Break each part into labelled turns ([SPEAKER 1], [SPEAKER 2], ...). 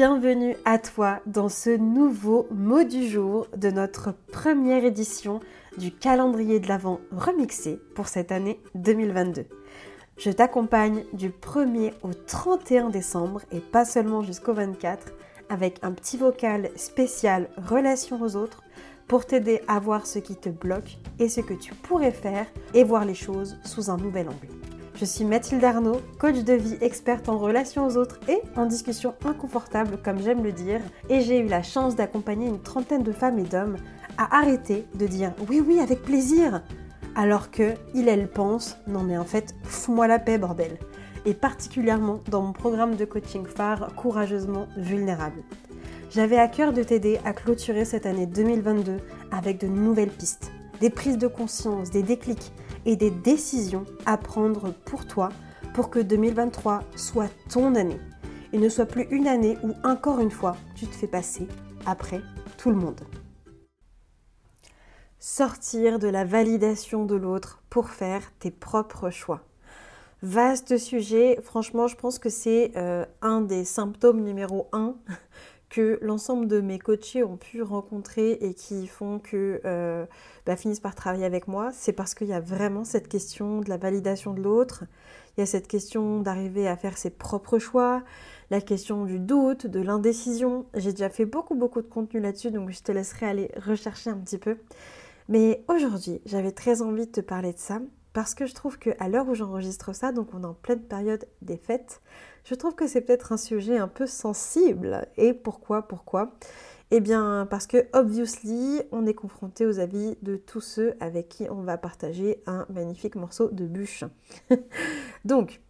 [SPEAKER 1] bienvenue à toi dans ce nouveau mot du jour de notre première édition du calendrier de l'Avent remixé pour cette année 2022. Je t'accompagne du 1er au 31 décembre et pas seulement jusqu'au 24 avec un petit vocal spécial relation aux autres pour t'aider à voir ce qui te bloque et ce que tu pourrais faire et voir les choses sous un nouvel angle. Je suis Mathilde Arnaud, coach de vie experte en relations aux autres et en discussion inconfortable comme j'aime le dire, et j'ai eu la chance d'accompagner une trentaine de femmes et d'hommes à arrêter de dire oui oui avec plaisir, alors que il elle pense non mais en fait fous-moi la paix bordel, et particulièrement dans mon programme de coaching phare courageusement vulnérable. J'avais à cœur de t'aider à clôturer cette année 2022 avec de nouvelles pistes, des prises de conscience, des déclics et des décisions à prendre pour toi pour que 2023 soit ton année et ne soit plus une année où encore une fois tu te fais passer après tout le monde. Sortir de la validation de l'autre pour faire tes propres choix. Vaste sujet, franchement je pense que c'est euh, un des symptômes numéro un que l'ensemble de mes coachés ont pu rencontrer et qui font que euh, bah, finissent par travailler avec moi, c'est parce qu'il y a vraiment cette question de la validation de l'autre, il y a cette question d'arriver à faire ses propres choix, la question du doute, de l'indécision. J'ai déjà fait beaucoup beaucoup de contenu là-dessus, donc je te laisserai aller rechercher un petit peu. Mais aujourd'hui, j'avais très envie de te parler de ça parce que je trouve qu'à l'heure où j'enregistre ça, donc on est en pleine période des fêtes, je trouve que c'est peut-être un sujet un peu sensible. Et pourquoi Pourquoi? Eh bien parce que obviously, on est confronté aux avis de tous ceux avec qui on va partager un magnifique morceau de bûche. donc,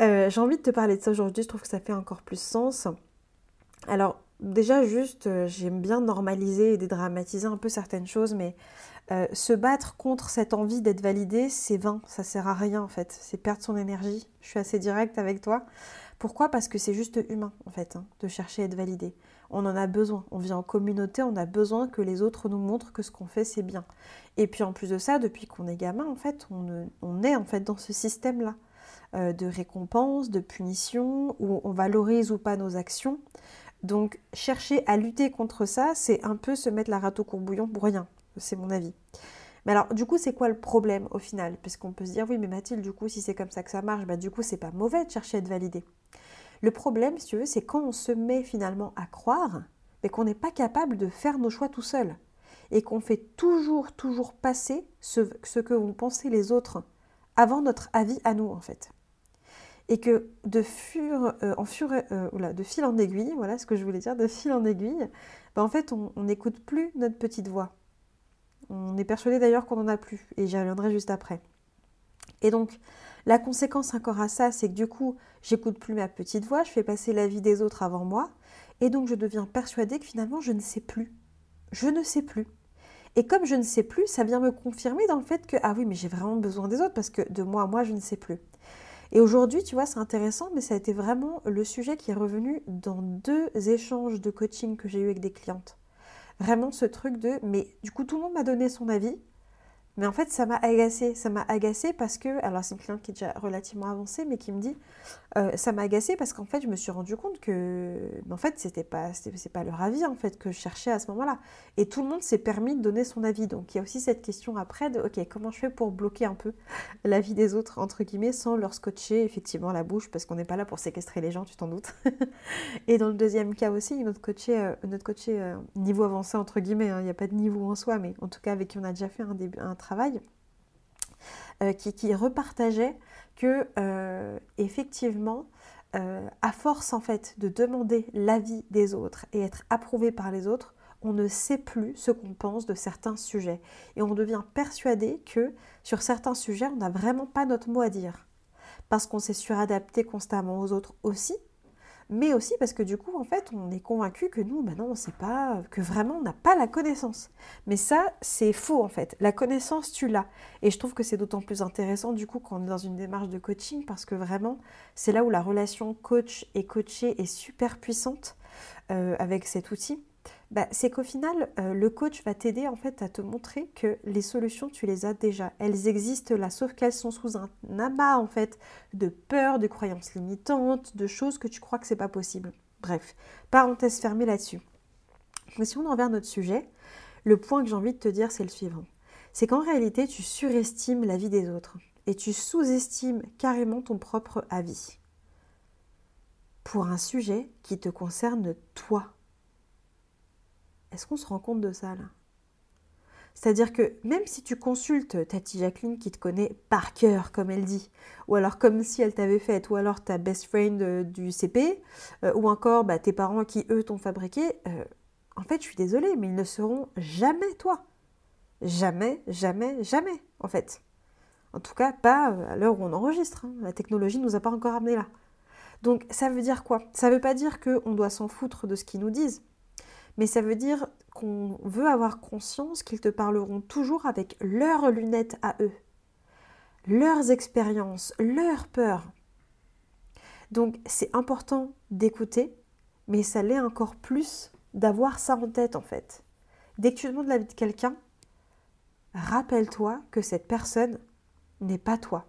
[SPEAKER 1] euh, j'ai envie de te parler de ça aujourd'hui, je trouve que ça fait encore plus sens. Alors, déjà juste, euh, j'aime bien normaliser et dédramatiser un peu certaines choses, mais euh, se battre contre cette envie d'être validé, c'est vain, ça sert à rien en fait, c'est perdre son énergie. Je suis assez directe avec toi. Pourquoi? Parce que c'est juste humain en fait, hein, de chercher à être validé. On en a besoin, on vit en communauté, on a besoin que les autres nous montrent que ce qu'on fait c'est bien. Et puis en plus de ça, depuis qu'on est gamin en fait, on, est en fait dans ce système-là euh, de récompense, de punition, où on valorise ou pas nos actions. Donc chercher à lutter contre ça, c'est un peu se mettre la rate au courbouillon pour rien c'est mon avis. Mais alors, du coup, c'est quoi le problème au final? Parce qu'on peut se dire, oui, mais Mathilde, du coup, si c'est comme ça que ça marche, bah, du coup, c'est pas mauvais de chercher à être validé. Le problème, si tu veux, c'est quand on se met finalement à croire, mais qu'on n'est pas capable de faire nos choix tout seul. Et qu'on fait toujours, toujours passer ce, que vont penser les autres avant notre avis à nous, en fait. Et que de, fur, euh, euh, de fil en aiguille, voilà ce que je voulais dire, de fil en aiguille, bah, en fait, on n'écoute plus notre petite voix on est persuadé d'ailleurs qu'on n'en a plus, et j'y reviendrai juste après. Et donc, la conséquence encore à ça, c'est que du coup, j'écoute plus ma petite voix, je fais passer la vie des autres avant moi, et donc je deviens persuadée que finalement, je ne sais plus. Je ne sais plus. Et comme je ne sais plus, ça vient me confirmer dans le fait que, ah oui, mais j'ai vraiment besoin des autres, parce que de moi moi, je ne sais plus. Et aujourd'hui, tu vois, c'est intéressant, mais ça a été vraiment le sujet qui est revenu dans deux échanges de coaching que j'ai eu avec des clientes. Vraiment ce truc de, mais du coup tout le monde m'a donné son avis, mais en fait, ça m'a agacé. Ça m'a agacé parce que, alors c'est une cliente qui est déjà relativement avancée, mais qui me dit, euh, ça m'a agacé parce qu'en fait, je me suis rendu compte que, en fait, c'était pas, c'est pas leur avis en fait que je cherchais à ce moment-là. Et tout le monde s'est permis de donner son avis. Donc il y a aussi cette question après de, ok, comment je fais pour bloquer un peu l'avis des autres entre guillemets sans leur scotcher effectivement la bouche parce qu'on n'est pas là pour séquestrer les gens, tu t'en doutes. et dans le deuxième cas aussi, notre coaché, euh, notre coaché euh, niveau avancé entre guillemets, hein, il n'y a pas de niveau en soi, mais en tout cas avec qui on a déjà fait un, un travail euh, qui, repartageait que euh, effectivement, euh, à force en fait de demander l'avis des autres et être approuvé par les autres, on ne sait plus ce qu'on pense de certains sujets. Et on devient persuadé que sur certains sujets, on n'a vraiment pas notre mot à dire. Parce qu'on s'est suradapté constamment aux autres aussi mais aussi parce que du coup, en fait, on est convaincu que nous, maintenant, on ne sait pas, que vraiment, on n'a pas la connaissance. Mais ça, c'est faux, en fait. La connaissance, tu l'as. Et je trouve que c'est d'autant plus intéressant, du coup, quand on est dans une démarche de coaching, parce que vraiment, c'est là où la relation coach et coaché est super puissante euh, avec cet outil. Bah, c'est qu'au final, euh, le coach va t'aider en fait à te montrer que les solutions, tu les as déjà. Elles existent là, sauf qu'elles sont sous un amas en fait de peur, de croyances limitantes, de choses que tu crois que c'est pas possible. Bref, parenthèse fermée là-dessus. Mais si on en revient à notre sujet, le point que j'ai envie de te dire, c'est le suivant. C'est qu'en réalité, tu surestimes la vie des autres et tu sous-estimes carrément ton propre avis pour un sujet qui te concerne toi. Est-ce qu'on se rend compte de ça là? C'est-à-dire que même si tu consultes Tati Jacqueline qui te connaît par cœur, comme elle dit, ou alors comme si elle t'avait fait, ou alors ta best friend euh, du CP, euh, ou encore bah, tes parents qui eux t'ont fabriqué, euh, en fait je suis désolée, mais ils ne seront jamais toi. Jamais, jamais, jamais, en fait. En tout cas, pas à l'heure où on enregistre. Hein. La technologie ne nous a pas encore amené là. Donc ça veut dire quoi? Ça veut pas dire qu'on doit s'en foutre de ce qu'ils nous disent mais ça veut dire qu'on veut avoir conscience qu'ils te parleront toujours avec leurs lunettes à eux, leurs expériences, leurs peurs. Donc c'est important d'écouter, mais ça l'est encore plus d'avoir ça en tête en fait. Dès que tu demandes l'avis de quelqu'un, rappelle-toi que cette personne n'est pas toi.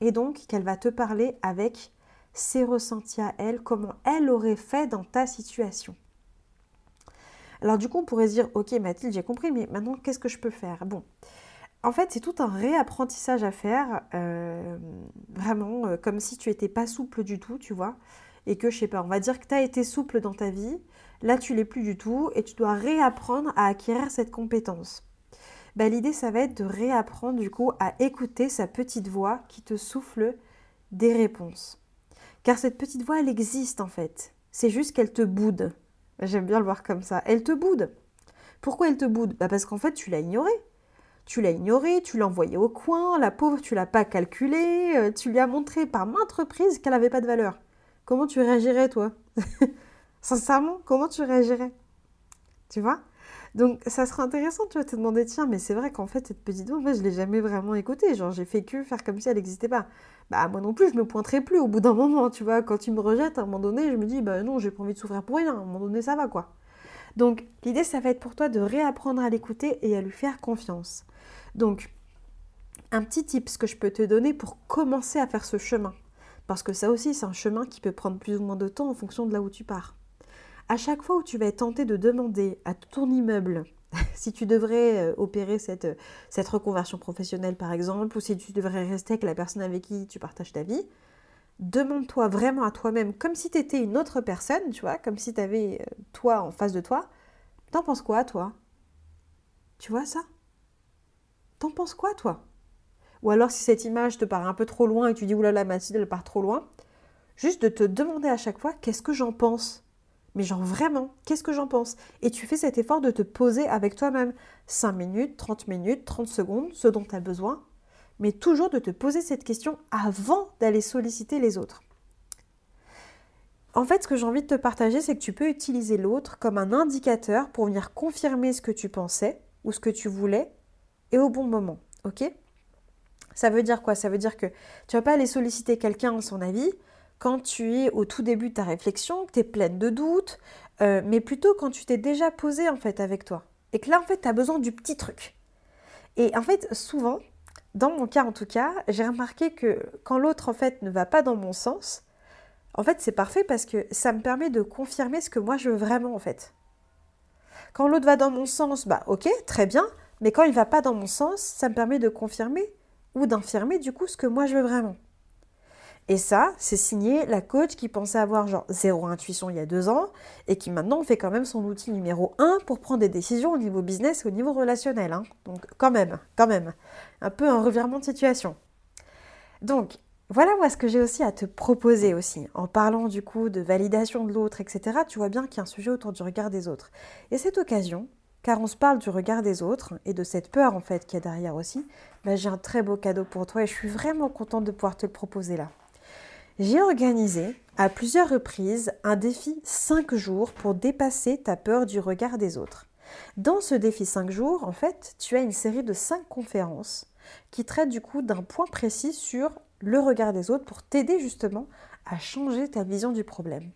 [SPEAKER 1] Et donc qu'elle va te parler avec ses ressentis à elle, comment elle aurait fait dans ta situation. Alors du coup, on pourrait se dire, ok Mathilde, j'ai compris, mais maintenant, qu'est-ce que je peux faire? Bon, en fait, c'est tout un réapprentissage à faire, euh, vraiment, euh, comme si tu n'étais pas souple du tout, tu vois, et que, je sais pas, on va dire que tu as été souple dans ta vie, là, tu l'es plus du tout, et tu dois réapprendre à acquérir cette compétence. Bah, L'idée, ça va être de réapprendre, du coup, à écouter sa petite voix qui te souffle des réponses. Car cette petite voix, elle existe, en fait. C'est juste qu'elle te boude. J'aime bien le voir comme ça. Elle te boude. Pourquoi elle te boude? Bah Parce qu'en fait, tu l'as ignorée. Tu l'as ignorée, tu l'as envoyée au coin, la pauvre, tu l'as pas calculée, euh, tu lui as montré par maintes reprises qu'elle n'avait pas de valeur. Comment tu réagirais, toi? Sincèrement, comment tu réagirais? Tu vois? Donc ça serait intéressant, tu vas te demander, tiens, mais c'est vrai qu'en fait, cette petite voix, en fait, je l'ai jamais vraiment écoutée. Genre, j'ai fait que faire comme si elle n'existait pas. Bah, moi non plus, je me pointerai plus au bout d'un moment, tu vois. Quand tu me rejettes, à un moment donné, je me dis, bah non, j'ai pas envie de souffrir pour rien. À un moment donné, ça va, quoi. Donc, l'idée, ça va être pour toi de réapprendre à l'écouter et à lui faire confiance. Donc, un petit tip que je peux te donner pour commencer à faire ce chemin. Parce que ça aussi, c'est un chemin qui peut prendre plus ou moins de temps en fonction de là où tu pars. À chaque fois où tu vas être tenté de demander à ton immeuble si tu devrais euh, opérer cette, reconversion professionnelle par exemple, ou si tu devrais rester avec la personne avec qui tu partages ta vie, demande-toi vraiment à toi-même, comme si tu étais une autre personne, tu vois, comme si tu avais euh, toi en face de toi. T'en penses quoi, toi? Tu vois ça? T'en penses quoi, toi? Ou alors, si cette image te paraît un peu trop loin et tu dis, oulala, Mathilde, elle part trop loin, juste de te demander à chaque fois, qu'est-ce que j'en pense? Mais genre vraiment, qu'est-ce que j'en pense? Et tu fais cet effort de te poser avec toi-même 5 minutes, 30 minutes, 30 secondes, ce dont tu as besoin, mais toujours de te poser cette question avant d'aller solliciter les autres. En fait, ce que j'ai envie de te partager, c'est que tu peux utiliser l'autre comme un indicateur pour venir confirmer ce que tu pensais ou ce que tu voulais et au bon moment. Ok? Ça veut dire quoi? Ça veut dire que tu vas pas aller solliciter quelqu'un en son avis quand tu es au tout début de ta réflexion, que tu es pleine de doutes, euh, mais plutôt quand tu t'es déjà posé en fait avec toi. Et que là, en fait, tu as besoin du petit truc. Et en fait, souvent, dans mon cas en tout cas, j'ai remarqué que quand l'autre en fait ne va pas dans mon sens, en fait, c'est parfait parce que ça me permet de confirmer ce que moi je veux vraiment en fait. Quand l'autre va dans mon sens, bah ok, très bien, mais quand il va pas dans mon sens, ça me permet de confirmer ou d'infirmer du coup ce que moi je veux vraiment. Et ça, c'est signé la coach qui pensait avoir genre zéro intuition il y a deux ans et qui maintenant fait quand même son outil numéro un pour prendre des décisions au niveau business et au niveau relationnel. Hein. Donc quand même, quand même, un peu un revirement de situation. Donc voilà moi ce que j'ai aussi à te proposer aussi. En parlant du coup de validation de l'autre, etc., tu vois bien qu'il y a un sujet autour du regard des autres. Et cette occasion, car on se parle du regard des autres et de cette peur en fait qu'il y a derrière aussi, bah, j'ai un très beau cadeau pour toi et je suis vraiment contente de pouvoir te le proposer là. J'ai organisé à plusieurs reprises un défi 5 jours pour dépasser ta peur du regard des autres. Dans ce défi 5 jours, en fait, tu as une série de 5 conférences qui traitent du coup d'un point précis sur le regard des autres pour t'aider justement à changer ta vision du problème.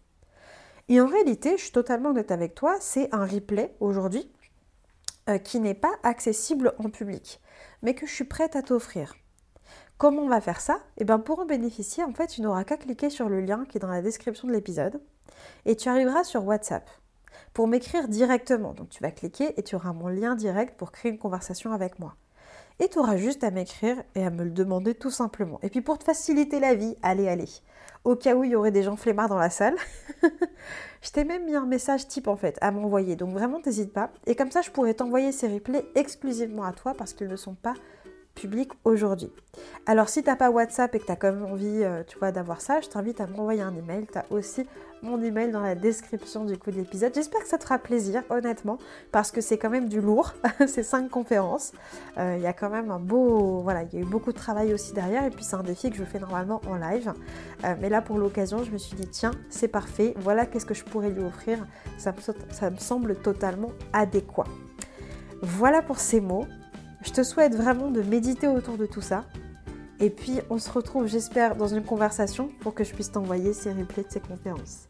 [SPEAKER 1] Et en réalité, je suis totalement honnête avec toi, c'est un replay aujourd'hui euh, qui n'est pas accessible en public, mais que je suis prête à t'offrir. Comment on va faire ça Eh bien pour en bénéficier, en fait, tu n'auras qu'à cliquer sur le lien qui est dans la description de l'épisode. Et tu arriveras sur WhatsApp pour m'écrire directement. Donc tu vas cliquer et tu auras mon lien direct pour créer une conversation avec moi. Et tu auras juste à m'écrire et à me le demander tout simplement. Et puis pour te faciliter la vie, allez, allez. Au cas où il y aurait des gens flemmards dans la salle, je t'ai même mis un message type en fait à m'envoyer. Donc vraiment, n'hésite pas. Et comme ça, je pourrais t'envoyer ces replays exclusivement à toi parce qu'ils ne sont pas aujourd'hui. Alors si tu n'as pas WhatsApp et que tu as quand même envie euh, tu vois, d'avoir ça, je t'invite à m'envoyer un email. Tu as aussi mon email dans la description du coup de l'épisode. J'espère que ça te fera plaisir, honnêtement, parce que c'est quand même du lourd. c'est cinq conférences. Euh, il y a quand même un beau... Voilà, il y a eu beaucoup de travail aussi derrière. Et puis c'est un défi que je fais normalement en live. Euh, mais là, pour l'occasion, je me suis dit, tiens, c'est parfait. Voilà qu'est-ce que je pourrais lui offrir. Ça ça me semble totalement adéquat. Voilà pour ces mots. Je te souhaite vraiment de méditer autour de tout ça. Et puis, on se retrouve, j'espère, dans une conversation pour que je puisse t'envoyer ces replays de ces conférences.